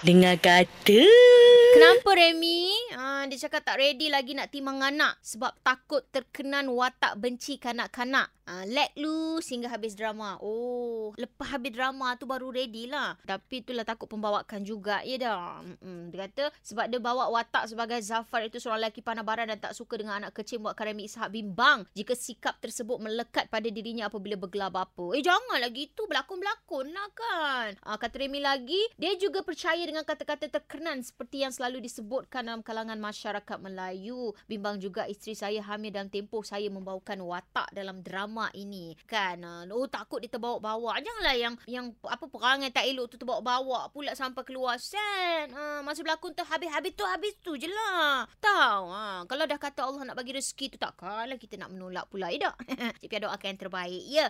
Dengar kata. Kenapa Remy? Ha, dia cakap tak ready lagi nak timang anak sebab takut terkenan watak benci kanak-kanak. Ha, let loose hingga habis drama. Oh, lepas habis drama tu baru ready lah. Tapi itulah takut pembawakan juga. Ya dah. Mm-mm. Dia kata sebab dia bawa watak sebagai Zafar itu seorang lelaki panah baran dan tak suka dengan anak kecil buatkan Remy Ishak bimbang jika sikap tersebut melekat pada dirinya apabila bergelar bapa. Eh janganlah gitu. Berlakon-berlakon lah kan. Ha, kata Remy lagi, dia juga percaya dengan kata-kata terkenan seperti yang selalu disebutkan dalam kalangan masyarakat Melayu. Bimbang juga isteri saya hamil dalam tempoh saya membawakan watak dalam drama ini. Kan? Ah, Oh takut dia terbawa-bawa. Janganlah yang yang apa perangai tak elok tu terbawa-bawa pula sampai keluar sen. Ha, masa berlakon tu habis-habis tu habis tu je lah. Tahu. Ha, kalau dah kata Allah nak bagi rezeki tu takkanlah kita nak menolak pula. Ya tak? Cik Pia doakan yang terbaik. Ya.